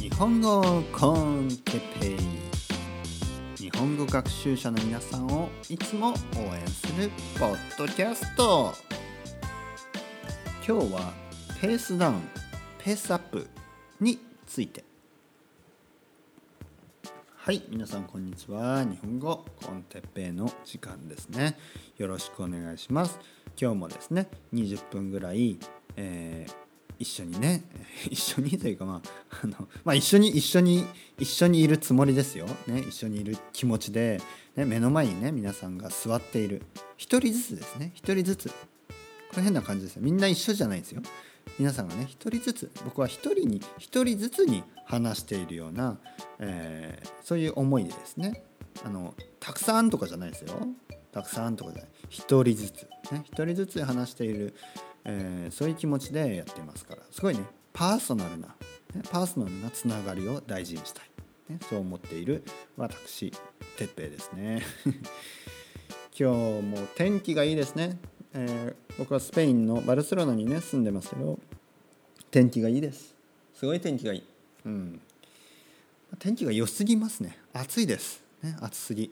日本語コンテペイ。日本語学習者の皆さんをいつも応援するポッドキャスト。今日はペースダウンペースアップについて。はい皆さんこんにちは。日本語コンテッペイの時間ですね。よろしくお願いします。今日もですね20分ぐらい、えー、一緒にね 一緒にというかまああの、まあ、一緒に一緒に一緒にいるつもりですよ、ね、一緒にいる気持ちで、ね、目の前にね皆さんが座っている。一人ずつですね。一人ずつ。これ変な感じですよ。みんな一緒じゃないですよ。皆さんがね一人ずつ。僕は一人に一人ずつに話しているような、えー、そういう思いでですね。あのたくさんとかじゃないですよ。たくさんとかじゃない。一人ずつ。ね一人ずつ話している、えー、そういう気持ちでやっていますから。すごいね。パーソナルな、ね、パーソナルなつながりを大事にしたい、ね、そう思っている私哲平ですね。今日も天気がいいですね、えー、僕はスペインのバルセロナにね住んでますけど天気がいいです。すごい天気がいい、うん、天気が良すぎますね。暑いです、ね、暑すぎ。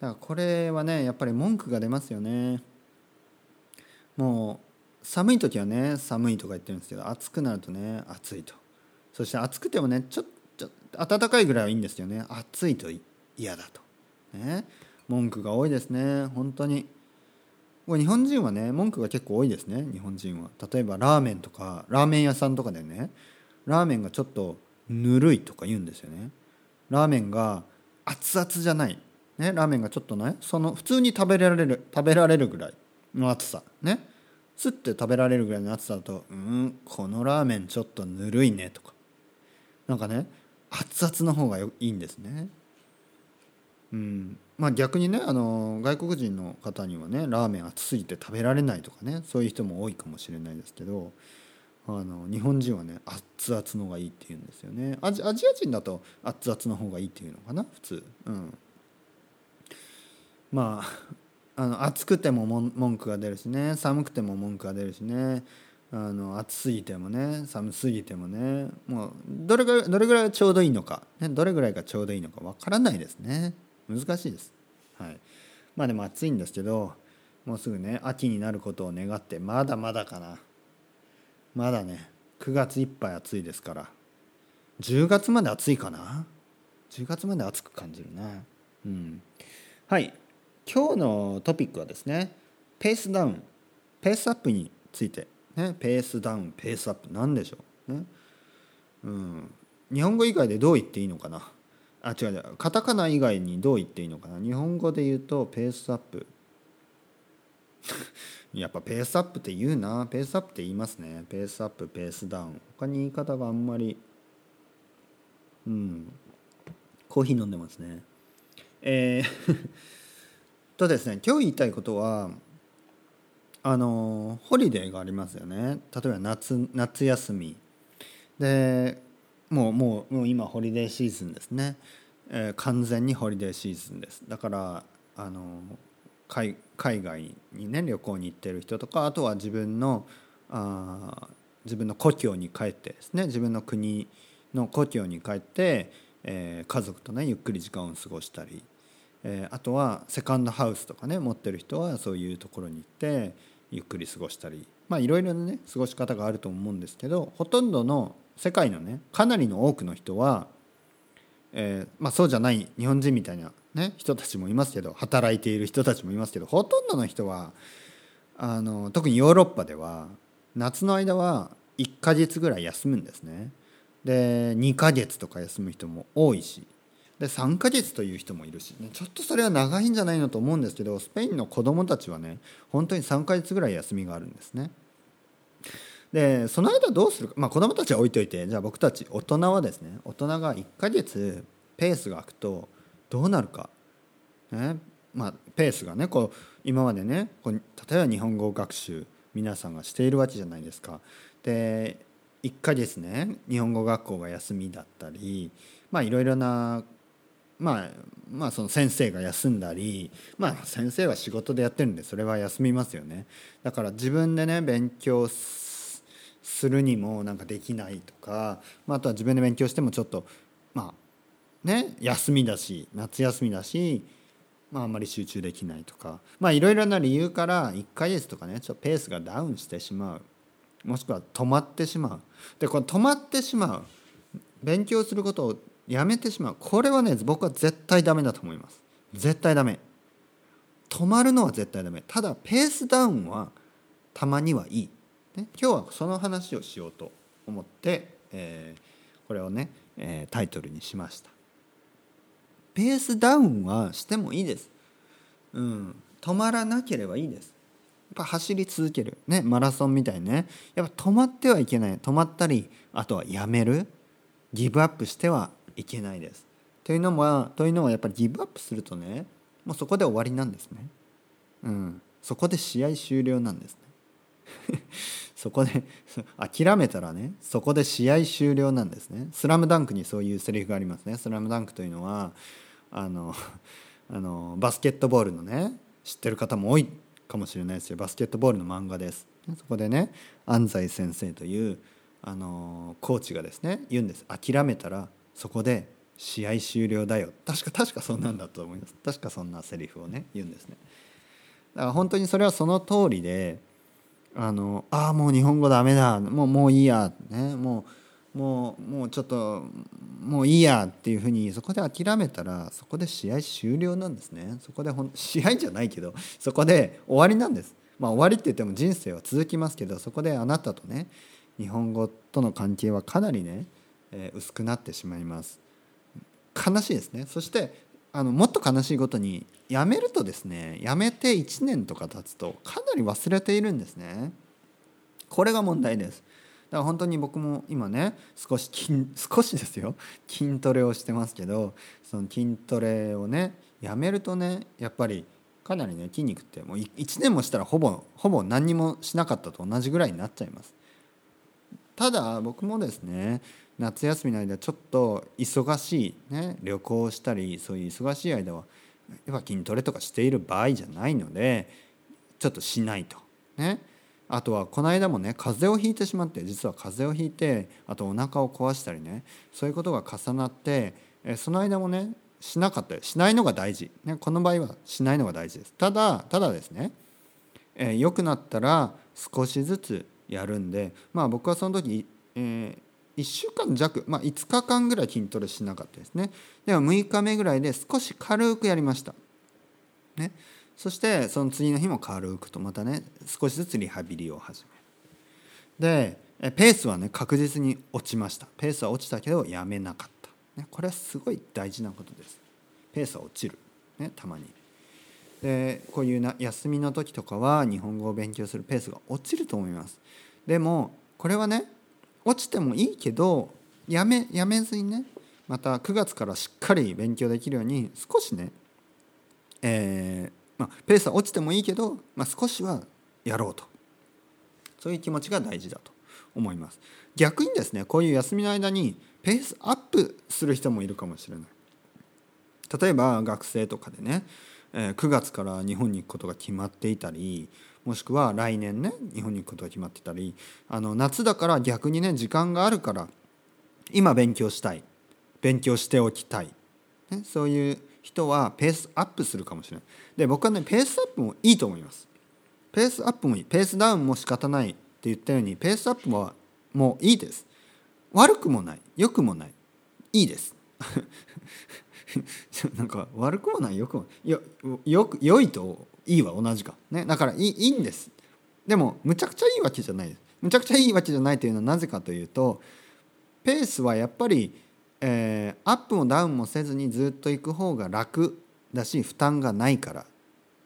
だからこれはねやっぱり文句が出ますよね。もう寒い時はね寒いとか言ってるんですけど暑くなるとね暑いと。そして暑くてもねちょっと暖かいぐらいはいいんですよね。暑いと嫌だと。ね。文句が多いですね。本当に。これ日本人はね文句が結構多いですね。日本人は。例えばラーメンとかラーメン屋さんとかでねラーメンがちょっとぬるいとか言うんですよね。ラーメンが熱々じゃない。ね、ラーメンがちょっとねその普通に食べられる食べられるぐらいの熱さ。ね。すって食べられるぐらいの熱さだとうんこのラーメンちょっとぬるいねとかなんかね熱々の方がいいんですね。うんまあ、逆にねあの外国人の方にはねラーメン熱すぎて食べられないとかねそういう人も多いかもしれないですけどあの日本人はね熱々の方がいいって言うんですよねアジア人だと熱々の方がいいっていうのかな普通。うんまああの暑くても文句が出るしね。寒くても文句が出るしね。あの暑すぎてもね。寒すぎてもね。もうどれぐらいどれぐらいがちょうどいいのか、ね、どれぐらいがちょうどいいのかわからないですね。難しいです。はい、まあでも暑いんですけどもうすぐね秋になることを願ってまだまだかな。まだね9月いっぱい暑いですから。10月まで暑いかな。10月まで暑く感じるな。うん。はい。今日のトピックはですねペースダウンペースアップについて、ね、ペースダウンペースアップ何でしょう、ね。うん、日本語以外でどう言っていいのかな。あ違う違う。カタカナ以外にどう言っていいのかな。日本語で言うとペースアップ。やっぱペースアップって言うな。ペースアップって言いますね。ペースアップペースダウン。他に言い方があんまりうん。コーヒー飲んでますね。えーとですね今日言いたいことはあのホリデーがありますよね。例えば夏夏休み。でもうもうもう今ホリデーシーズンですね、えー、完全にホリデーシーズンです。だからあの海外にね旅行に行ってる人とかあとは自分のあ自分の故郷に帰ってですね自分の国の故郷に帰って、えー、家族とねゆっくり時間を過ごしたりえー、あとはセカンドハウスとかね持ってる人はそういうところに行ってゆっくり過ごしたりまあいろいろなね過ごし方があると思うんですけどほとんどの世界のねかなりの多くの人は、えー、まあ、そうじゃない日本人みたいな、ね、人たちもいますけど働いている人たちもいますけどほとんどの人はあの特にヨーロッパでは夏の間は1ヶ月ぐらい休むんですね。で2ヶ月とか休む人も多いしで3ヶ月という人もいるし、ね、ちょっとそれは長いんじゃないのと思うんですけどスペインの子どもたちはね本当に3ヶ月ぐらい休みがあるんですね。でその間どうするか、まあ、子どもたちは置いといてじゃあ僕たち大人はですね大人が1ヶ月ペースが空くとどうなるか、ねまあ、ペースがねこう今までねこう例えば日本語学習皆さんがしているわけじゃないですか。で1ヶ月ね日本語学校が休みだったりまあいろいろなまあまあその先生が休んだりまあ先生は仕事でやってるんでそれは休みますよね。だから自分でね勉強するにもなんかできないとか、まあ、あとは自分で勉強してもちょっとまあね休みだし夏休みだし、まあ、あんまり集中できないとかまあいろいろな理由から1ヶ月とかねちょっとペースがダウンしてしまう。もしくは止まってしまう。でこの止まってしまう。勉強することをやめてしまう。これはね僕は絶対ダメだと思います。絶対ダメ。止まるのは絶対ダメ。ただペースダウンはたまにはいい、ね、今日はその話をしようと思って、えー、これをね、えー、タイトルにしました。ペースダウンはしてもいいです、うん、止まらなければいいです。やっぱ走り続ける。ねマラソンみたいにね。やっぱ止まってはいけない。止まったりあとはやめる。ギブアップしてはいけないです。というのはというのはやっぱりギブアップするとねもうそこで終わりなんですね。うん、そこで試合終了なんですね。そこで諦めたらねそこで試合終了なんですね。スラムダンクにそういうセリフがありますね。スラムダンクというのはあの あのバスケットボールのね知ってる方も多いかもしれないですよバスケットボールの漫画です。そこでね安西先生というあのコーチがですね言うんです諦めたらそこで試合終了だよ。確か確かそんなんだと思います。確かそんなセリフをね言うんですね。だから本当にそれはその通りであのあもう日本語ダメだ。もうもういいや。ね。もうもうもうちょっともういいやっていうふうにそこで諦めたらそこで試合終了なんですね。そこでほん試合じゃないけどそこで終わりなんです。まあ終わりって言っても人生は続きますけどそこであなたとね日本語との関係はかなりね、え、薄くなってしまいます。悲しいですね。そしてあのもっと悲しいことにやめるとですねやめて1年とか経つとかなり忘れているんですね。これが問題です。だから本当に僕も今ね少し筋少しですよ。筋トレをしてますけどその筋トレをねやめるとねやっぱりかなりね筋肉ってもう1年もしたらほぼほぼ何にもしなかったと同じぐらいになっちゃいます。ただ僕もですね夏休みの間ちょっと忙しい、ね、旅行したりそういう忙しい間はやっぱ筋トレとかしている場合じゃないのでちょっとしないと。ね、あとはこの間もね風邪をひいてしまって実は風邪をひいてあとお腹を壊したりねそういうことが重なってその間もねしなかったしないのが大事、ね、この場合はしないのが大事です。ただただですね、えー、くなったら少しずつやるんでまあ僕はその時、えー、1週間弱、まあ、5日間ぐらい筋トレしなかったですね。でも6日目ぐらいで少し軽くやりました、ね、そしてその次の日も軽くとまたね少しずつリハビリを始める。でペースはね確実に落ちました。ペースは落ちたけどやめなかった、ね、これはすごい大事なことです。ペースは落ちる、ね、たまに。でこういうな休みの時とかは日本語を勉強するペースが落ちると思います。でもこれはね落ちてもいいけどやめやめずにねまた9月からしっかり勉強できるように少しね、えーまあ、ペースは落ちてもいいけど、まあ、少しはやろうと。そういう気持ちが大事だと思います。逆にですねこういう休みの間にペースアップする人もいるかもしれない。例えば学生とかでねえ9月から日本に行くことが決まっていたりもしくは来年ね日本に行くことが決まってたりあの夏だから逆にね時間があるから今勉強したい勉強しておきたい、ね、そういう人はペースアップするかもしれない。で僕はねペースアップもいいと思います。ペースアップもいい。ペースダウンも仕方ないって言ったようにペースアップはもういいです。悪くもない。良くもない。いいです。なんか悪くもないよくもよよく良いといいは同じか、ね、だからいいいいんです。でもむちゃくちゃいいわけじゃないです。むちゃくちゃいいわけじゃないというのはなぜかというとペースはやっぱり、えー、アップもダウンもせずにずっと行く方が楽だし負担がないから、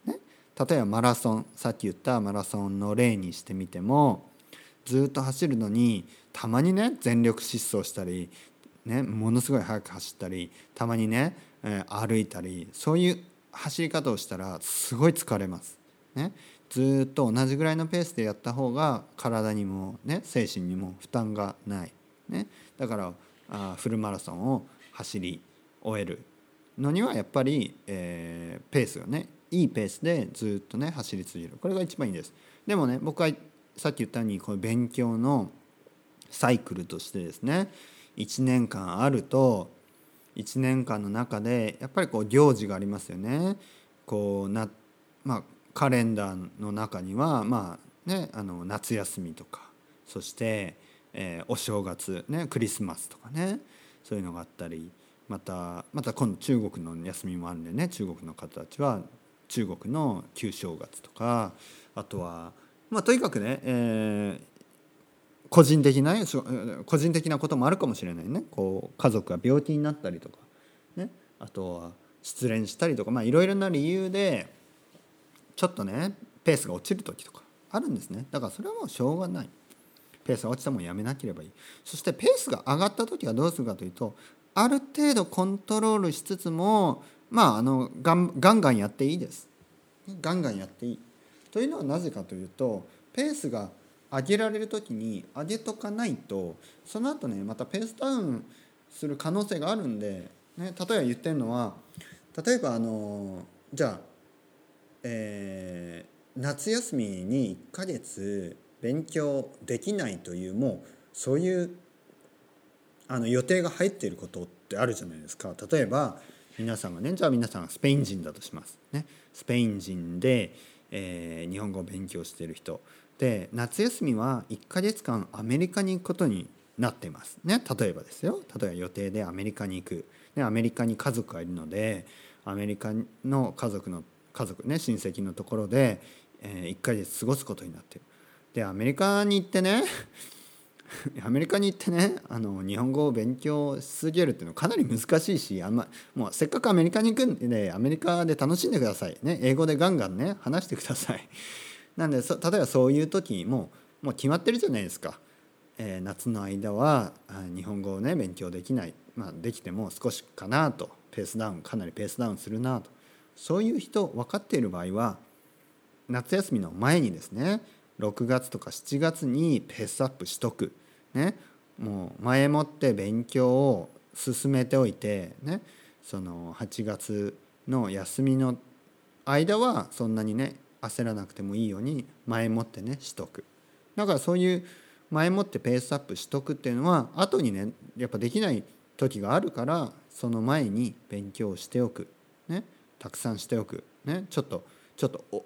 ね、例えばマラソンさっき言ったマラソンの例にしてみてもずっと走るのにたまにね全力疾走したり、ね、ものすごい速く走ったりたまにね、えー、歩いたりそういう走り方をしたらすごい疲れます。ね、ずっと同じぐらいのペースでやった方が体にも、ね、精神にも負担がない、ね、だからあフルマラソンを走り終えるのにはやっぱり、えー、ペースがねいいペースでずっとね走り続けるこれが一番いいです。でもね僕はさっき言ったようにこの勉強のサイクルとしてですね1年間あると1年間の中でやっぱりこう行事がありますよね。こうなまあ、カレンダーの中には、まあね、あの夏休みとかそして、えー、お正月、ね、クリスマスとかねそういうのがあったりまたまた今度中国の休みもあるんでね中国の方たちは中国の旧正月とかあとは、まあ、とにかくね、えー、個人的な個人的なこともあるかもしれないね。こう家族が病気になったりとか、ね、あとは失恋したりとかいろいろな理由でちょっとねペースが落ちる時とかあるんですね。だからそれはもうしょうがない。ペースが落ちたもんやめなければいい。そしてペースが上がった時はどうするかというとある程度コントロールしつつもまああのガンガンガンやっていいです。ガンガンやっていい。というのはなぜかというとペースが上げられる時に上げとかないとその後ねまたペースダウンする可能性があるんで、ね、例えば言ってるのは例えばあのじゃあ、えー、夏休みに1ヶ月勉強できないというもうそういうあの予定が入っていることってあるじゃないですか。例えば皆さんがねじゃあ皆さんスペイン人だとします、ね、スペイン人で、えー、日本語を勉強している人。で夏休みは1ヶ月間アメリカに行くことになっています。ね例えばですよ。例えば予定でアメリカに行く、ね、アメリカに家族がいるのでアメリカの家族の家族ね親戚のところで、え、1ヶ月過ごすことになっている。でアメリカに行ってね アメリカに行ってねあの日本語を勉強し続けるっていうのはかなり難しいしあんまもうせっかくアメリカに行くんでアメリカで楽しんでください、ね、英語でガンガンね話してください。なんで例えばそういう時にももう決まってるじゃないですか。えー、夏の間は日本語をね勉強できない、まあ、できても少しかなと。ペースダウンかなりペースダウンするなと。そういう人分かっている場合は夏休みの前にですね6月とか7月にペースアップしとく、ね、もう前もって勉強を進めておいて、ね、その8月の休みの間はそんなにね焦らなくてもいいように前もってねしとく。だからそういう前もってペースアップしとくっていうのは後にねやっぱできない時があるからその前に勉強しておく、ね、たくさんしておく、ね、ちょっとちょっとお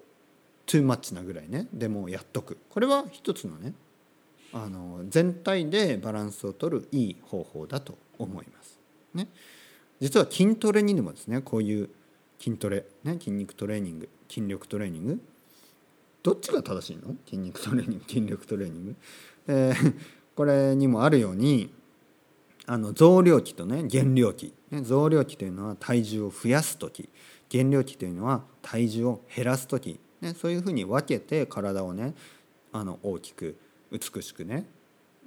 トゥーマッチなぐらいね。でもやっとく。これは一つのねあの全体でバランスをとるいい方法だと思います。ね、実は筋トレにでもですねこういう筋トレ、ね、筋肉トレーニング。筋力トレーニング？どっちが正しいの？筋肉トレーニング筋力トレーニング、えー、これにもあるようにあの増量期とね減量期、ね、増量期というのは体重を増やす時。減量期というのは体重を減らす時。ね、そういうふうに分けて体をねあの大きく美しくね、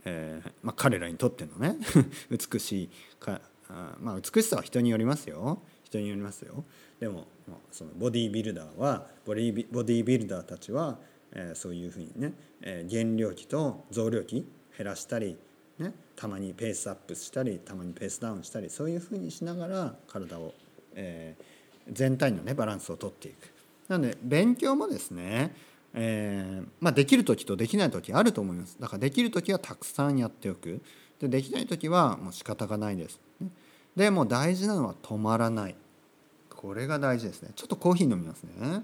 えーまあ、彼らにとってのね 美しいかあまあ美しさは人によりますよ。人によりますよ。でも、そのボディービルダーはボディーボディービルダーたちは、えー、そういうふうにね、えー、減量期と増量期減らしたり、ね、たまにペースアップしたりたまにペースダウンしたりそういうふうにしながら体を、えー、全体のねバランスをとっていく。なので勉強もですね、えー、まあ、できる時とできない時あると思います。だからできる時はたくさんやっておく。でできない時はもう仕方がないです、でも大事なのは止まらない。これが大事ですね。ちょっとコーヒー飲みますね。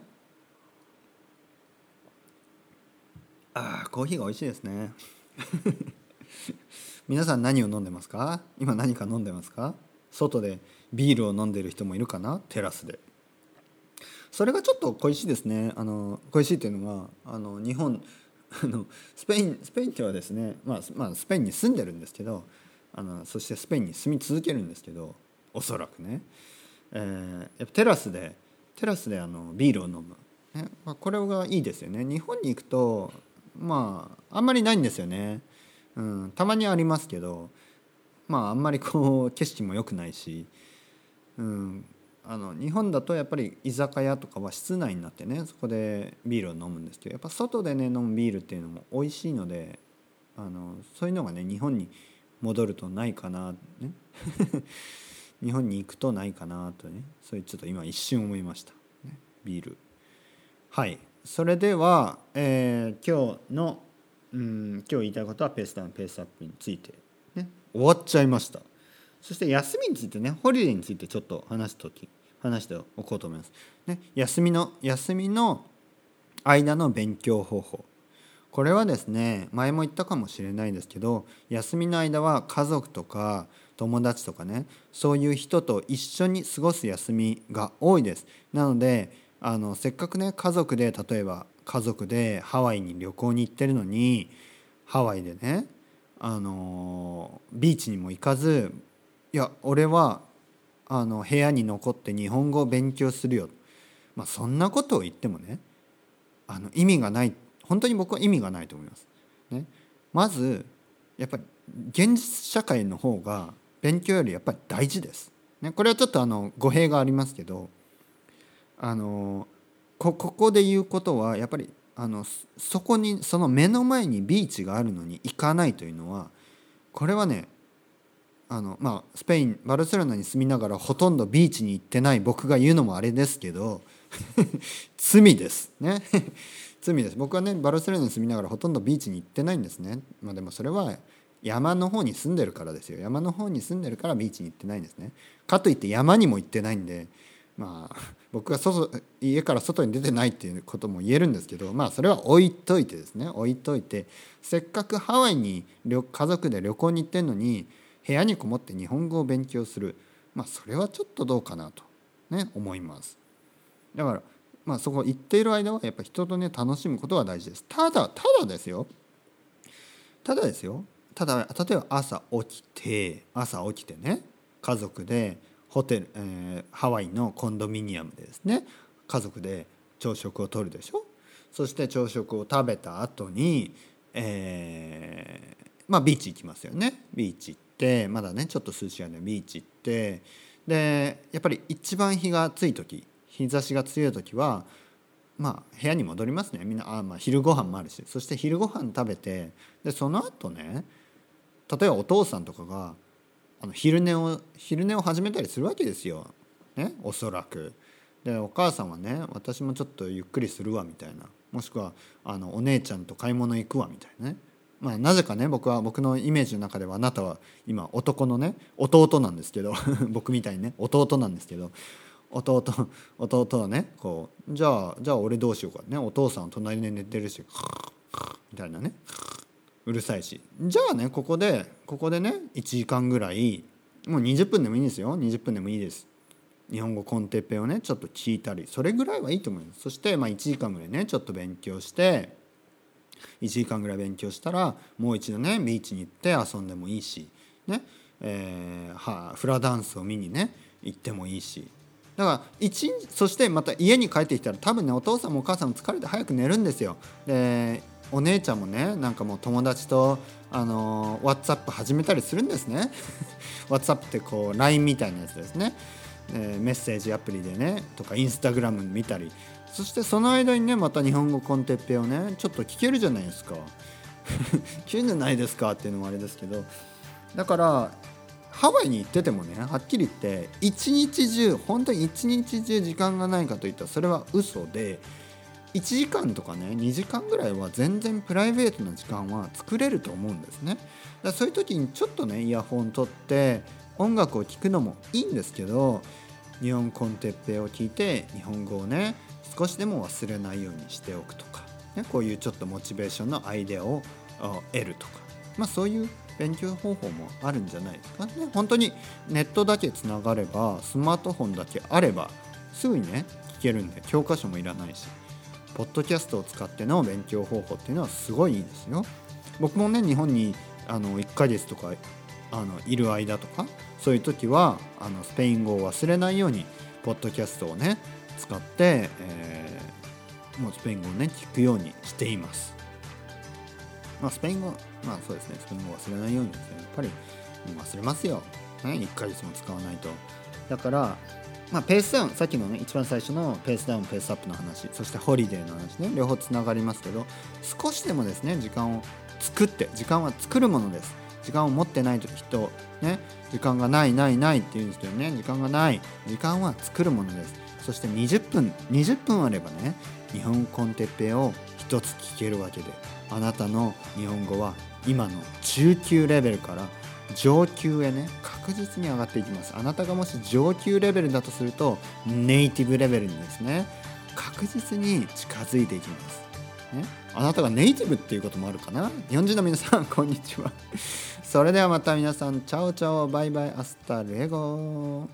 ああコーヒーが美味しいですね。皆さん何を飲んでますか？今何か飲んでますか？外でビールを飲んでる人もいるかな？テラスで。それがちょっと恋しいですね。あの恋しいっていうのはあの日本 あのスペインスペインってはですね、まあ、まあスペインに住んでるんですけどあのそしてスペインに住み続けるんですけどおそらくね、えー、やっぱテラスでテラスであのビールを飲む、ねまあ、これがいいですよね。日本に行くとまああんまりないんですよね、うん、たまにありますけどまああんまりこう 景色も良くないし、うん、あの日本だとやっぱり居酒屋とかは室内になってねそこでビールを飲むんですけどやっぱ外でね飲むビールっていうのも美味しいのであのそういうのがね日本に戻るとないかなね。日本に行くとないかなとねそういうちょっと今一瞬思いました、ね、ビール。はい。それでは、えー、今日の、うん今日言いたいことはペースダウンペースアップについて、ね、終わっちゃいました。そして休みについてねホリデーについてちょっと話す時話しておこうと思います、ね、休みの休みの間の勉強方法。これはですね前も言ったかもしれないですけど休みの間は家族とか友達とかねそういう人と一緒に過ごす休みが多いです。なのであのせっかくね家族で例えば家族でハワイに旅行に行ってるのにハワイでねあのビーチにも行かずいや俺はあの部屋に残って日本語を勉強するよ、まあ、そんなことを言ってもねあの意味がない。本当に僕は意味がないと思います。ね、まずやっぱり現実社会の方が勉強よりやっぱり大事です。ね、これはちょっとあの語弊がありますけどあのここで言うことはやっぱりあのそこにその目の前にビーチがあるのに行かないというのはこれはねあのまあスペインバルセロナに住みながらほとんどビーチに行ってない僕が言うのもあれですけど 罪です。ね。罪です。僕はねバルセロナに住みながらほとんどビーチに行ってないんですね。まあでもそれは山の方に住んでるからですよ。山の方に住んでるからビーチに行ってないんですね。かといって山にも行ってないんでまあ僕が外家から外に出てないっていうことも言えるんですけどまあそれは置いといてですね。置いといてせっかくハワイに家族で旅行に行ってんのに部屋にこもって日本語を勉強する。まあそれはちょっとどうかなとね思います。だからまあそこ行っている間はやっぱ人とね楽しむことが大事です。ただただですよ。ただですよ。ただ例えば朝起きて朝起きてね家族でホテル、えー、ハワイのコンドミニアムでですね。家族で朝食をとるでしょ？そして朝食を食べた後に、えー、まあビーチ行きますよね。ビーチ行ってまだねちょっと涼しい間ビーチ行ってでやっぱり一番日が暑い時日差しが強い時はまあ部屋に戻りますね。みんなあ、まあ、昼ご飯もあるし。そして昼ご飯食べてでその後ね例えばお父さんとかがあの昼寝を昼寝を始めたりするわけですよ、ね、おそらく。でお母さんはね私もちょっとゆっくりするわみたいなもしくはあのお姉ちゃんと買い物行くわみたいなね。まあ、なぜかね僕は僕のイメージの中ではあなたは今男のね弟なんですけど 僕みたいにね弟なんですけど弟弟はねこうじゃあじゃあ俺どうしようかねお父さん隣で寝てるしみたいなねうるさいし。じゃあねここでここでね1時間ぐらいもう20分でもいいですよ。20分でもいいです。日本語コンテッペをねちょっと聞いたり。それぐらいはいいと思います。そしてまあ1時間ぐらいねちょっと勉強して1時間ぐらい勉強したらもう一度ねビーチに行って遊んでもいいしねえー、はあ、フラダンスを見にね行ってもいいし。だから一そしてまた家に帰ってきたら多分ねお父さんもお母さんも疲れて早く寝るんですよ。でお姉ちゃんもねなんかもう友達とあの WhatsApp 始めたりするんですね。WhatsApp ってこう LINE みたいなやつですね、えー、メッセージアプリでねとか Instagram 見たり。そしてその間にねまた日本語コンテッペをねちょっと聞けるじゃないですか。聞けるじゃないですかっていうのもあれですけど。だからハワイに行っててもねはっきり言って一日中本当に一日中時間がないかといったらそれは嘘で1時間とかね2時間ぐらいは全然プライベートな時間は作れると思うんですね。だからそういう時にちょっとねイヤホン取って音楽を聴くのもいいんですけど日本コンテッペを聞いて日本語をね少しでも忘れないようにしておくとか、ね、こういうちょっとモチベーションのアイデアを得るとか、まあ、そういう勉強方法もあるんじゃないですか。ね本当にネットだけつながればスマートフォンだけあればすぐにね聞けるんで教科書もいらないし。ポッドキャストを使っての勉強方法っていうのはすごいいいですよ僕もね日本にあの1ヶ月とかあのいる間とかそういう時はあのスペイン語を忘れないようにポッドキャストをね使って、えー、もうスペイン語をね聞くようにしています。まあ、スペイン語まあそうですねスペイン語忘れないようにですねやっぱり忘れますよ、ね、1ヶ月も使わないと。だからまあ、ペースダウンさっきのね一番最初のペースダウンペースアップの話そしてホリデーの話ね両方つながりますけど少しでもですね時間を作って時間は作るものです。時間を持ってない人ね時間がないないないって言うんですけどね時間がない時間は作るものです。そして20分20分あればね日本コンテッペを一つ聞けるわけであなたの日本語は今の中級レベルから上級へね確実に上がっていきます。あなたがもし上級レベルだとするとネイティブレベルにですね確実に近づいていきます、ね、あなたがネイティブっていうこともあるかな？日本人の皆さんこんにちは。それではまた皆さんチャオチャオバイバイアスタレゴ。